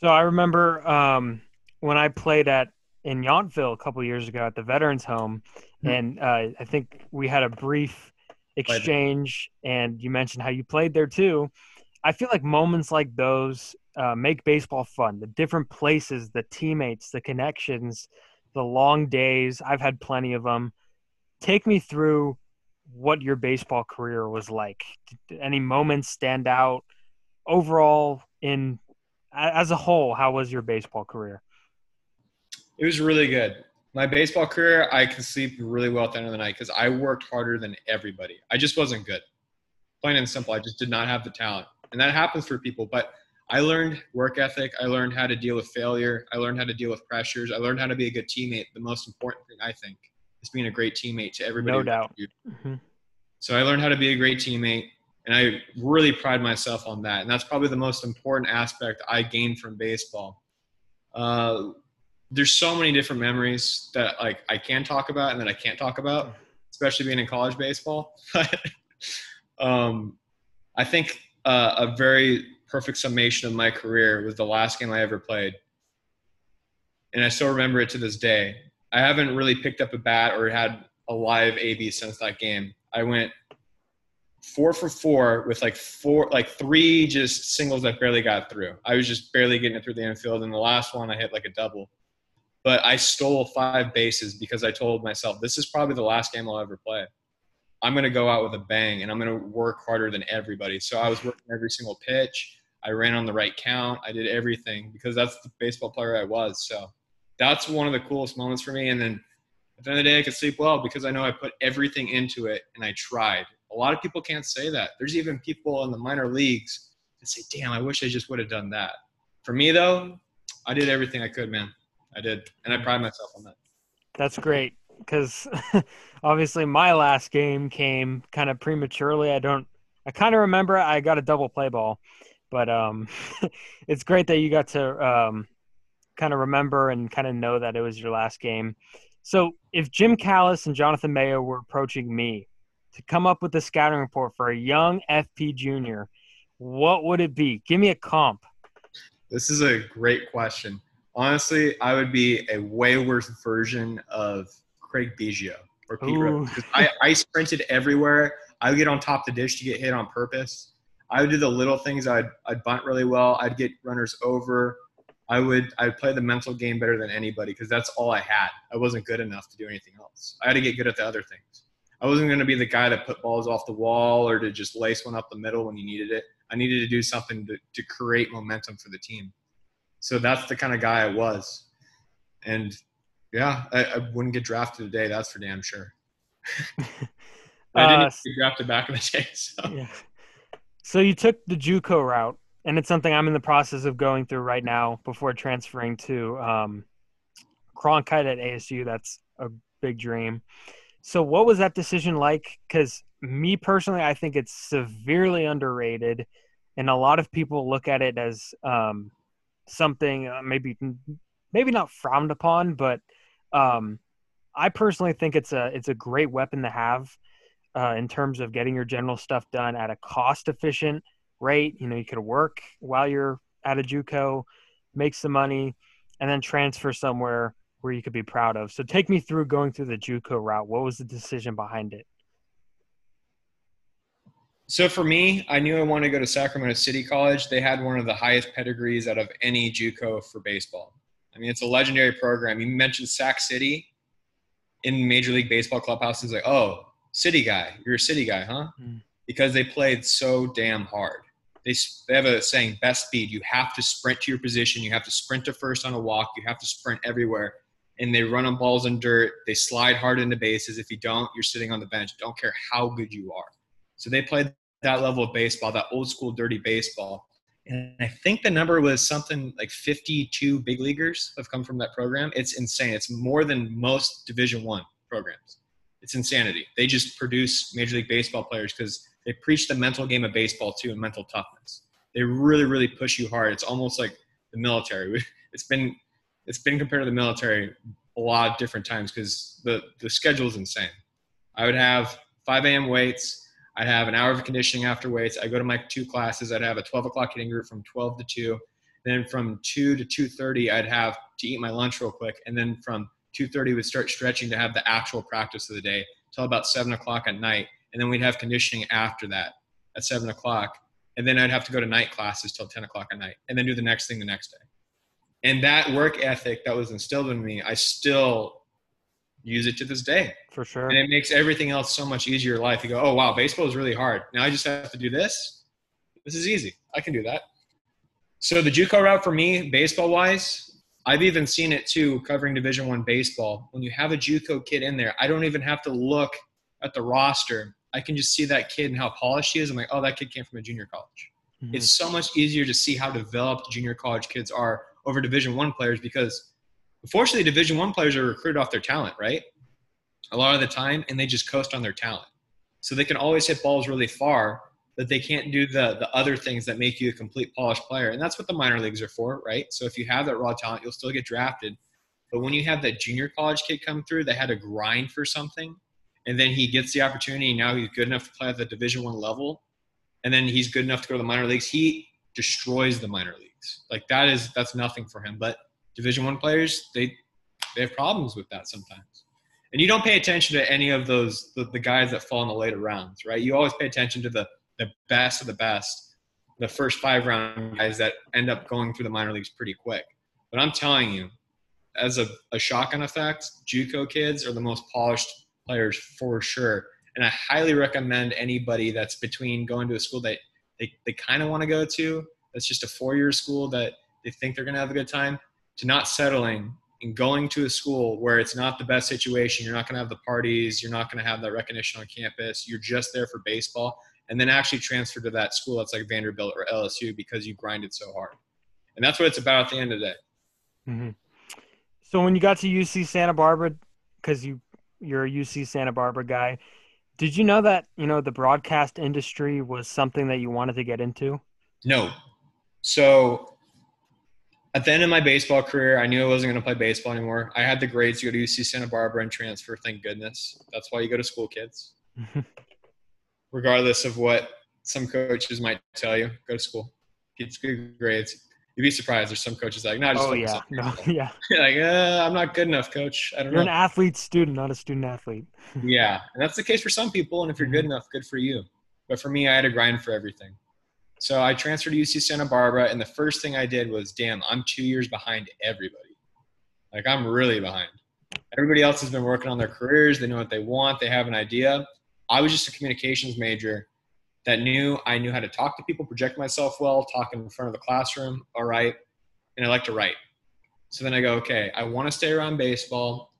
So i remember um, when i played at in Yountville a couple years ago at the Veterans Home, mm-hmm. and uh, I think we had a brief exchange, and you mentioned how you played there too. I feel like moments like those uh, make baseball fun. The different places, the teammates, the connections, the long days. I've had plenty of them. Take me through what your baseball career was like. Did any moments stand out? Overall, in as a whole, how was your baseball career? It was really good. My baseball career, I can sleep really well at the end of the night because I worked harder than everybody. I just wasn't good. Plain and simple, I just did not have the talent. And that happens for people. But I learned work ethic. I learned how to deal with failure. I learned how to deal with pressures. I learned how to be a good teammate. The most important thing, I think, is being a great teammate to everybody. No doubt. Mm-hmm. So I learned how to be a great teammate. And I really pride myself on that. And that's probably the most important aspect I gained from baseball. Uh, there's so many different memories that like I can talk about and that I can't talk about, especially being in college baseball. um, I think uh, a very perfect summation of my career was the last game I ever played, and I still remember it to this day. I haven't really picked up a bat or had a live AB since that game. I went four for four with like four, like three just singles that barely got through. I was just barely getting it through the infield, and the last one I hit like a double but I stole five bases because I told myself this is probably the last game I'll ever play. I'm going to go out with a bang and I'm going to work harder than everybody. So I was working every single pitch. I ran on the right count. I did everything because that's the baseball player I was. So that's one of the coolest moments for me. And then at the end of the day, I could sleep well because I know I put everything into it and I tried. A lot of people can't say that. There's even people in the minor leagues that say, damn, I wish I just would have done that. For me, though, I did everything I could, man. I did, and I pride myself on that. That's great because obviously my last game came kind of prematurely. I don't. I kind of remember I got a double play ball, but um, it's great that you got to um, kind of remember and kind of know that it was your last game. So if Jim Callis and Jonathan Mayo were approaching me to come up with a scouting report for a young FP junior, what would it be? Give me a comp. This is a great question honestly, I would be a way worse version of Craig Biggio or Pete Rose. I, I sprinted everywhere. I would get on top of the dish to get hit on purpose. I would do the little things. I'd, I'd bunt really well. I'd get runners over. I would I'd play the mental game better than anybody because that's all I had. I wasn't good enough to do anything else. I had to get good at the other things. I wasn't going to be the guy that put balls off the wall or to just lace one up the middle when you needed it. I needed to do something to, to create momentum for the team. So that's the kind of guy I was. And yeah, I, I wouldn't get drafted today. That's for damn sure. I didn't uh, get drafted back in the day. So. Yeah. So you took the JUCO route, and it's something I'm in the process of going through right now before transferring to um, Cronkite at ASU, that's a big dream. So, what was that decision like? Because me personally, I think it's severely underrated, and a lot of people look at it as um, something uh, maybe maybe not frowned upon, but um, I personally think it's a it's a great weapon to have uh, in terms of getting your general stuff done at a cost efficient rate. You know, you could work while you're at a JUCO, make some money, and then transfer somewhere where you could be proud of. So take me through going through the JUCO route. What was the decision behind it? So for me, I knew I wanted to go to Sacramento City College. They had one of the highest pedigrees out of any JUCO for baseball. I mean, it's a legendary program. You mentioned Sac City in Major League Baseball clubhouses, like, oh, city guy, you're a city guy, huh? Mm. Because they played so damn hard. They, they have a saying, best speed. You have to sprint to your position. You have to sprint to first on a walk. You have to sprint everywhere. And they run on balls and dirt. They slide hard into bases. If you don't, you're sitting on the bench. Don't care how good you are. So they played that level of baseball, that old school dirty baseball. And I think the number was something like 52 big leaguers have come from that program. It's insane. It's more than most Division One programs. It's insanity. They just produce Major League Baseball players because they preach the mental game of baseball too and mental toughness. They really, really push you hard. It's almost like the military. It's been it's been compared to the military a lot of different times because the the schedule is insane. I would have 5 a.m. weights I'd have an hour of conditioning after weights. I go to my two classes. I'd have a 12 o'clock hitting group from 12 to 2. Then from 2 to 2.30, I'd have to eat my lunch real quick. And then from 2.30, we'd start stretching to have the actual practice of the day till about 7 o'clock at night. And then we'd have conditioning after that at 7 o'clock. And then I'd have to go to night classes till 10 o'clock at night. And then do the next thing the next day. And that work ethic that was instilled in me, I still use it to this day. For sure. And it makes everything else so much easier in life. You go, oh, wow, baseball is really hard. Now I just have to do this. This is easy. I can do that. So the JUCO route for me, baseball wise, I've even seen it too, covering Division One baseball. When you have a JUCO kid in there, I don't even have to look at the roster. I can just see that kid and how polished he is. I'm like, oh, that kid came from a junior college. Mm-hmm. It's so much easier to see how developed junior college kids are over Division One players because Unfortunately, Division One players are recruited off their talent, right? A lot of the time, and they just coast on their talent. So they can always hit balls really far, but they can't do the the other things that make you a complete polished player. And that's what the minor leagues are for, right? So if you have that raw talent, you'll still get drafted. But when you have that junior college kid come through that had to grind for something, and then he gets the opportunity, and now he's good enough to play at the Division One level, and then he's good enough to go to the minor leagues, he destroys the minor leagues. Like that is that's nothing for him. But Division One players, they they have problems with that sometimes. And you don't pay attention to any of those the, the guys that fall in the later rounds, right? You always pay attention to the the best of the best, the first five round guys that end up going through the minor leagues pretty quick. But I'm telling you, as a, a shotgun effect, JUCO kids are the most polished players for sure. And I highly recommend anybody that's between going to a school that they, they kind of want to go to, that's just a four year school that they think they're going to have a good time, to not settling and going to a school where it's not the best situation. You're not going to have the parties. You're not going to have that recognition on campus. You're just there for baseball. And then actually transfer to that school that's like Vanderbilt or LSU because you grinded so hard. And that's what it's about at the end of the day. Mm-hmm. So when you got to UC Santa Barbara, because you you're a UC Santa Barbara guy, did you know that you know the broadcast industry was something that you wanted to get into? No. So at the end of my baseball career, I knew I wasn't going to play baseball anymore. I had the grades to go to UC Santa Barbara and transfer. Thank goodness. That's why you go to school, kids. Regardless of what some coaches might tell you, go to school, get good grades. You'd be surprised. There's some coaches like, no, just oh yeah, no, yeah. like, uh, I'm not good enough, coach. I don't know. you're know. an athlete student, not a student athlete. yeah, and that's the case for some people. And if you're good mm-hmm. enough, good for you. But for me, I had to grind for everything. So I transferred to UC Santa Barbara, and the first thing I did was, damn, I'm two years behind everybody. Like I'm really behind. Everybody else has been working on their careers. They know what they want. They have an idea. I was just a communications major that knew I knew how to talk to people, project myself well, talk in front of the classroom, all right, and I like to write. So then I go, okay, I want to stay around baseball.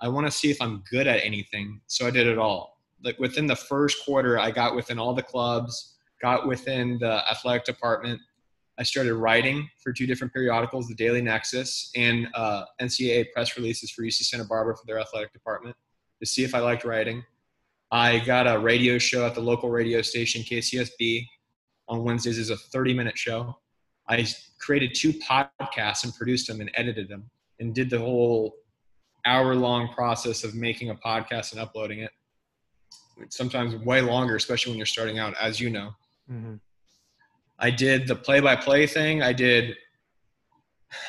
I want to see if I'm good at anything. So I did it all. Like within the first quarter, I got within all the clubs got within the athletic department. I started writing for two different periodicals, the Daily Nexus and uh, NCAA press releases for UC Santa Barbara for their athletic department to see if I liked writing. I got a radio show at the local radio station, KCSB, on Wednesdays as a 30 minute show. I created two podcasts and produced them and edited them and did the whole hour long process of making a podcast and uploading it. Sometimes way longer, especially when you're starting out, as you know. Mm-hmm. I did the play by play thing. I did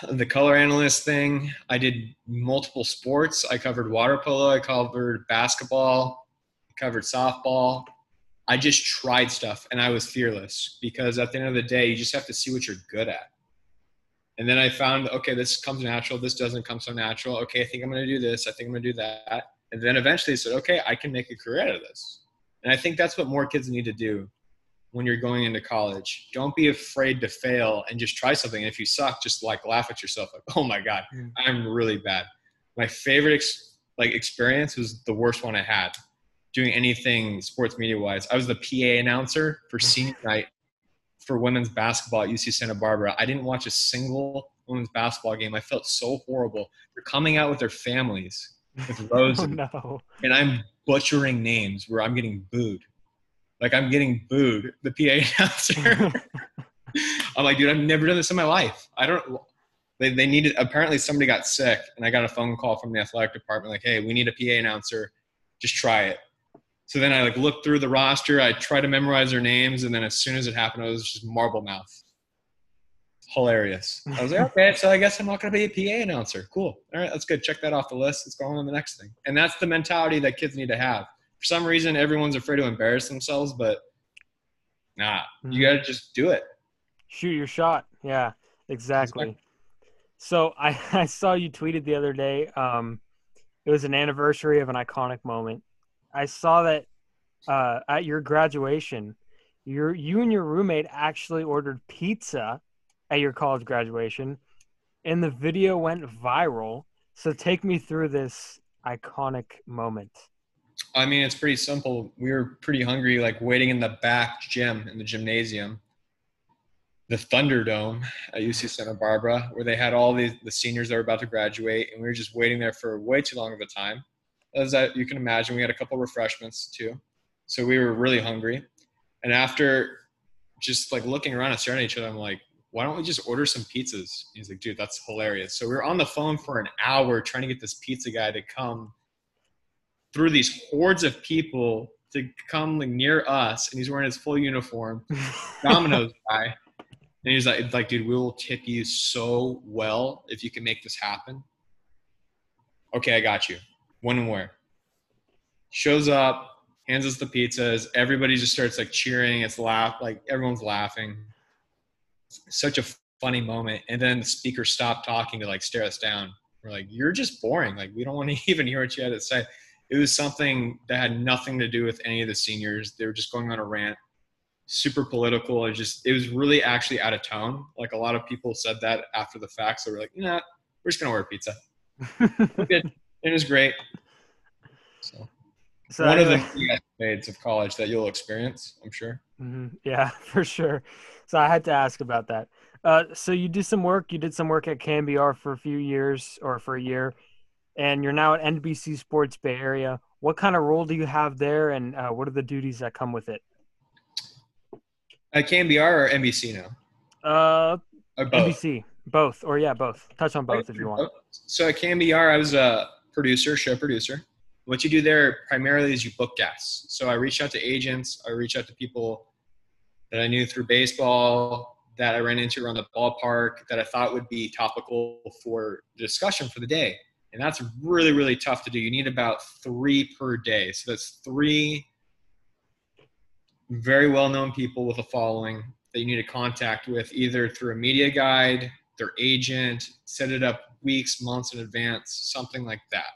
the color analyst thing. I did multiple sports. I covered water polo. I covered basketball. Covered softball. I just tried stuff and I was fearless because at the end of the day, you just have to see what you're good at. And then I found, okay, this comes natural. This doesn't come so natural. Okay, I think I'm going to do this. I think I'm going to do that. And then eventually I said, okay, I can make a career out of this. And I think that's what more kids need to do when you're going into college. Don't be afraid to fail and just try something. And if you suck, just like laugh at yourself, like, oh my god. I'm really bad. My favorite ex- like experience was the worst one I had doing anything sports media wise. I was the PA announcer for mm. senior night for women's basketball at UC Santa Barbara. I didn't watch a single women's basketball game. I felt so horrible. They're coming out with their families with Rose, oh, no. and I'm butchering names where I'm getting booed. Like I'm getting booed. The PA announcer. I'm like, dude, I've never done this in my life. I don't. They, they needed. Apparently, somebody got sick, and I got a phone call from the athletic department, like, hey, we need a PA announcer. Just try it. So then I like looked through the roster. I tried to memorize their names, and then as soon as it happened, I was just marble mouth. Hilarious. I was like, okay, so I guess I'm not going to be a PA announcer. Cool. All right, that's good. Check that off the list. Let's go on to the next thing. And that's the mentality that kids need to have for some reason everyone's afraid to embarrass themselves, but nah, mm-hmm. you got to just do it. Shoot your shot. Yeah, exactly. exactly. So I, I saw you tweeted the other day. Um, it was an anniversary of an iconic moment. I saw that uh, at your graduation, your you and your roommate actually ordered pizza at your college graduation, and the video went viral. So take me through this iconic moment. I mean, it's pretty simple. We were pretty hungry, like waiting in the back gym in the gymnasium, the Thunderdome at UC Santa Barbara, where they had all the, the seniors that were about to graduate, and we were just waiting there for way too long of a time. As that you can imagine, we had a couple refreshments too, so we were really hungry. And after just like looking around and staring at each other, I'm like, why don't we just order some pizzas? He's like, dude, that's hilarious. So we were on the phone for an hour trying to get this pizza guy to come through these hordes of people to come like, near us, and he's wearing his full uniform, Domino's guy, and he's like, "Like, dude, we will tip you so well if you can make this happen." Okay, I got you. When and where? Shows up, hands us the pizzas. Everybody just starts like cheering. It's laugh, like everyone's laughing. Such a funny moment. And then the speaker stopped talking to like stare us down. We're like, "You're just boring. Like, we don't want to even hear what you had to say." it was something that had nothing to do with any of the seniors. They were just going on a rant, super political. It just it was really actually out of tone. Like a lot of people said that after the fact. So we're like, nah, we're just gonna order pizza. good. It was great. So, so one anyway. of the fades of college that you'll experience, I'm sure. Mm-hmm. Yeah, for sure. So I had to ask about that. Uh, so you did some work. You did some work at KNBR for a few years or for a year and you're now at NBC Sports Bay Area. What kind of role do you have there, and uh, what are the duties that come with it? At KNBR or NBC now? Uh, both. NBC, both, or yeah, both. Touch on both if you want. So at KNBR, I was a producer, show producer. What you do there primarily is you book guests. So I reach out to agents, I reach out to people that I knew through baseball, that I ran into around the ballpark, that I thought would be topical for discussion for the day. And that's really, really tough to do. You need about three per day. So that's three very well known people with a following that you need to contact with either through a media guide, their agent, set it up weeks, months in advance, something like that.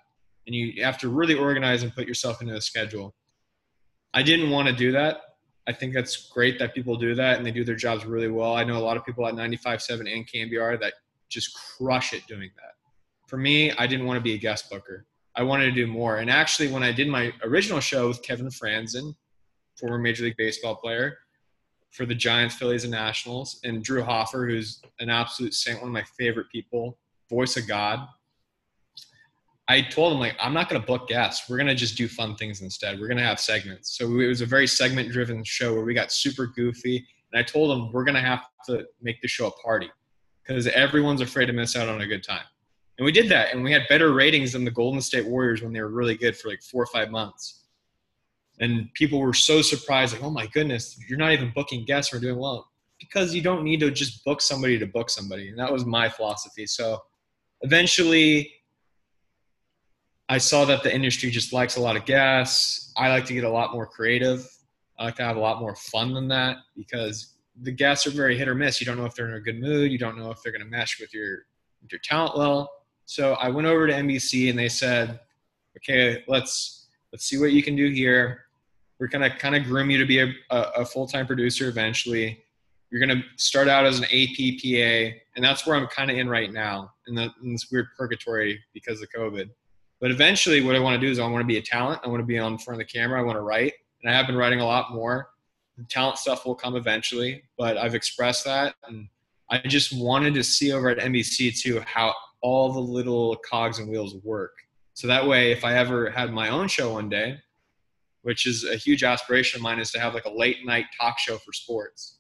And you have to really organize and put yourself into a schedule. I didn't want to do that. I think that's great that people do that and they do their jobs really well. I know a lot of people at 95.7 and KNBR that just crush it doing that for me, I didn't want to be a guest booker. I wanted to do more. And actually, when I did my original show with Kevin Frandsen, former Major League Baseball player, for the Giants, Phillies, and Nationals, and Drew Hoffer, who's an absolute saint, one of my favorite people, voice of God. I told them like I'm not going to book guests. We're going to just do fun things instead. We're going to have segments. So it was a very segment driven show where we got super goofy. And I told them we're going to have to make the show a party because everyone's afraid to miss out on a good time. And we did that, and we had better ratings than the Golden State Warriors when they were really good for like four or five months. And people were so surprised, like, "Oh my goodness, you're not even booking guests. We're doing well." Because you don't need to just book somebody to book somebody, and that was my philosophy. So, eventually, I saw that the industry just likes a lot of guests. I like to get a lot more creative. I like to have a lot more fun than that because the guests are very hit or miss. You don't know if they're in a good mood. You don't know if they're going to mesh with your with your talent well. So I went over to NBC and they said, "Okay, let's let's see what you can do here. We're gonna kind of groom you to be a, a full time producer eventually. You're gonna start out as an APPA, and that's where I'm kind of in right now in, the, in this weird purgatory because of COVID. But eventually, what I want to do is I want to be a talent. I want to be on front of the camera. I want to write, and I have been writing a lot more. The talent stuff will come eventually, but I've expressed that, and I just wanted to see over at NBC too how all the little cogs and wheels work. So that way, if I ever had my own show one day, which is a huge aspiration of mine, is to have like a late night talk show for sports.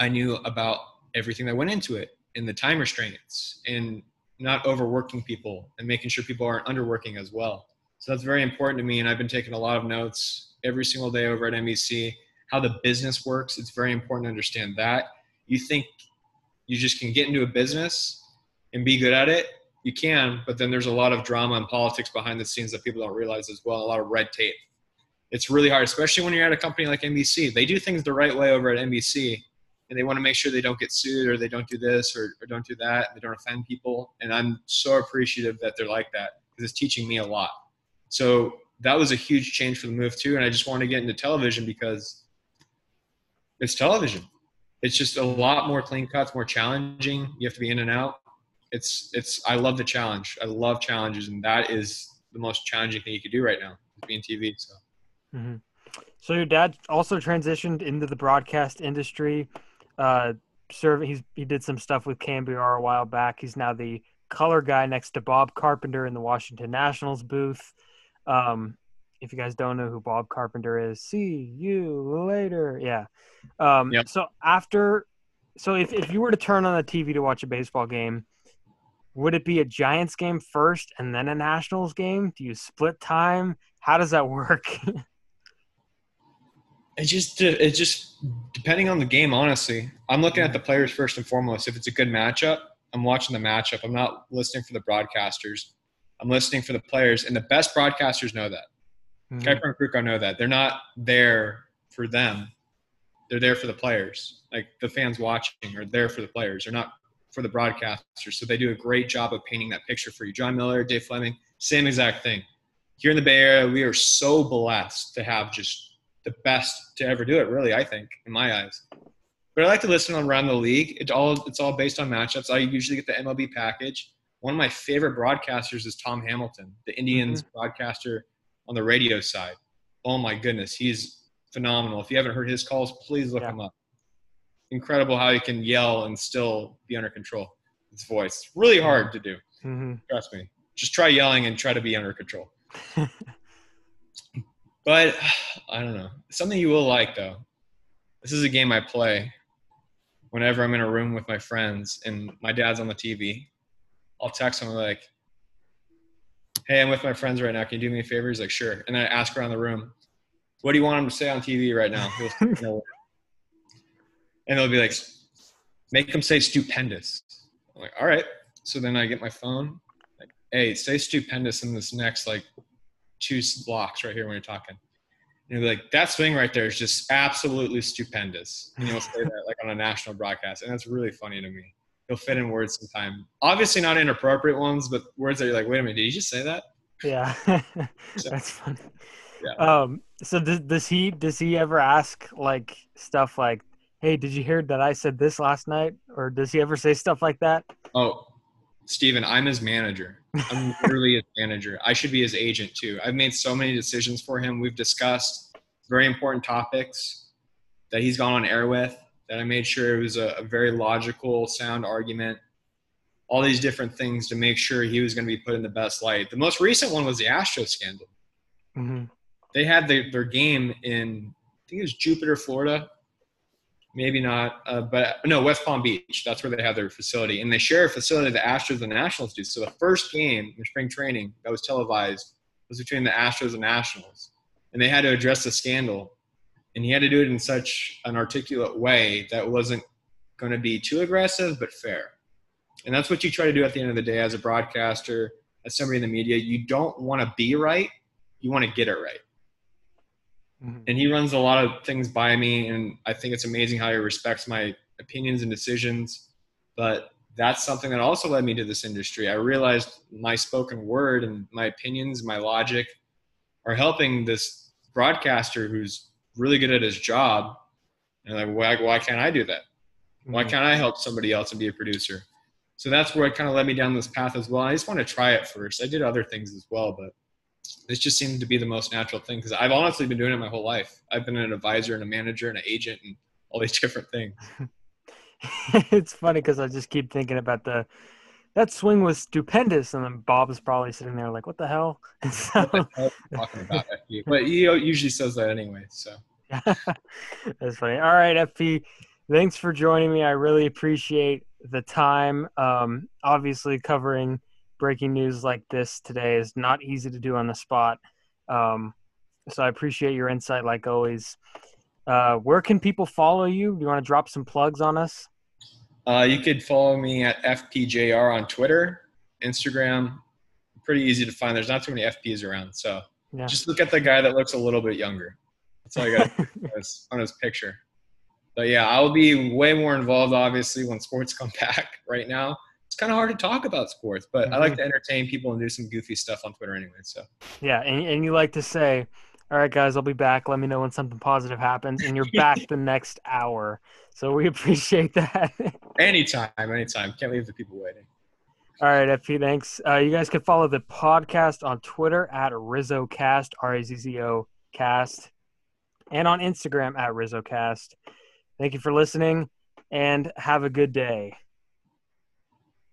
I knew about everything that went into it and the time restraints and not overworking people and making sure people aren't underworking as well. So that's very important to me. And I've been taking a lot of notes every single day over at NBC. How the business works, it's very important to understand that. You think you just can get into a business and be good at it, you can, but then there's a lot of drama and politics behind the scenes that people don't realize as well, a lot of red tape. It's really hard, especially when you're at a company like NBC. They do things the right way over at NBC, and they want to make sure they don't get sued or they don't do this or, or don't do that. They don't offend people. And I'm so appreciative that they're like that because it's teaching me a lot. So that was a huge change for the move too. And I just want to get into television because it's television. It's just a lot more clean cuts, more challenging. You have to be in and out. It's it's I love the challenge. I love challenges, and that is the most challenging thing you could do right now, being TV. So. Mm-hmm. So your dad also transitioned into the broadcast industry. Uh, serving, he's he did some stuff with KNBR a while back. He's now the color guy next to Bob Carpenter in the Washington Nationals booth. Um, if you guys don't know who Bob Carpenter is, see you later. Yeah. Um, yep. So after, so if, if you were to turn on the TV to watch a baseball game, would it be a Giants game first and then a Nationals game? Do you split time? How does that work? it just it just depending on the game. Honestly, I'm looking at the players first and foremost. If it's a good matchup, I'm watching the matchup. I'm not listening for the broadcasters. I'm listening for the players, and the best broadcasters know that. Mm-hmm. Kuiper and Krukow know that. They're not there for them. They're there for the players. Like the fans watching are there for the players. They're not for the broadcasters. So they do a great job of painting that picture for you. Jon Miller, Dave Fleming, same exact thing. Here in the Bay Area, we are so blessed to have just the best to ever do it, really, I think, in my eyes. But I like to listen around the league. It all it's all based on matchups. I usually get the MLB package. One of my favorite broadcasters is Tom Hamilton, the Indians mm-hmm. broadcaster on the radio side. Oh my goodness, he's phenomenal. If you haven't heard his calls, please look yeah. him up. Incredible how he can yell and still be under control. His voice really hard to do. Mm-hmm. Trust me. Just try yelling and try to be under control. but I don't know. Something you will like though. This is a game I play whenever I'm in a room with my friends and my dad's on the TV. I'll text him like, hey, I'm with my friends right now. Can you do me a favor? He's like, sure. And then I ask around the room, what do you want him to say on TV right now? and they'll be like, make him say stupendous. I'm like, all right. So then I get my phone, like, hey, say stupendous in this next like two blocks right here when you're talking. And you'll be like, that swing right there is just absolutely stupendous. And you'll say that like on a national broadcast. And that's really funny to me he'll fit in words sometime. Obviously not inappropriate ones, but words that you're like, wait a minute, did you just say that? Yeah, that's funny. Yeah. Um. So does, does he does he ever ask like stuff like, "Hey, did you hear that I said this last night?" Or does he ever say stuff like that? Oh, Steven, I'm his manager. I'm literally his manager. I should be his agent too. I've made so many decisions for him. We've discussed very important topics that he's gone on air with. That I made sure it was a, a very logical, sound argument. All these different things to make sure he was going to be put in the best light. The most recent one was the Astro scandal. Mm-hmm. They had their, their game in, I think it was Jupiter, Florida. Maybe not, uh, but no, West Palm Beach. That's where they have their facility, and they share a facility the Astros and the Nationals do. So the first game in spring training that was televised was between the Astros and Nationals, and they had to address the scandal, and he had to do it in such an articulate way that wasn't going to be too aggressive but fair. And that's what you try to do at the end of the day as a broadcaster, as somebody in the media. You don't want to be right; you want to get it right. Mm-hmm. And he runs a lot of things by me, and I think it's amazing how he respects my opinions and decisions. But that's something that also led me to this industry. I realized my spoken word and my opinions, my logic, are helping this broadcaster who's really good at his job. And like, why, why can't I do that? Why Mhm. can't I help somebody else and be a producer? So that's where it kind of led me down this path as well. I just want to try it first. I did other things as well, but this just seemed to be the most natural thing because I've honestly been doing it my whole life. I've been an advisor and a manager and an agent and all these different things. it's funny because I just keep thinking about the that swing was stupendous, and then Bob's probably sitting there like, "What the hell?" So, What the hell you talking about FP? But he usually says that anyway. So That's funny. All right, FP. Thanks for joining me. I really appreciate the time. Um, obviously, covering breaking news like this today is not easy to do on the spot. Um, so I appreciate your insight, like always. Uh, where can people follow you? Do you want to drop some plugs on us? uh, you could follow me at FPJR on Twitter, Instagram. Pretty easy to find. There's not too many FPs around. So Yeah. just look at the guy that looks a little bit younger. That's all you got on his, picture. But yeah, I'll be way more involved, obviously, when sports come back. Right now, kind of hard to talk about sports, but I like to entertain people and do some goofy stuff on Twitter anyway. So Yeah, and, and you like to say, "All right, guys, I'll be back. Let me know when something positive happens," and you're back the next hour. So we appreciate that. anytime, anytime. Can't leave the people waiting. All right, FP, thanks. Uh, you guys can follow the podcast on Twitter at RazzoCast, R A Z Z O Cast, and on Instagram at RazzoCast. Thank you for listening, and have a good day.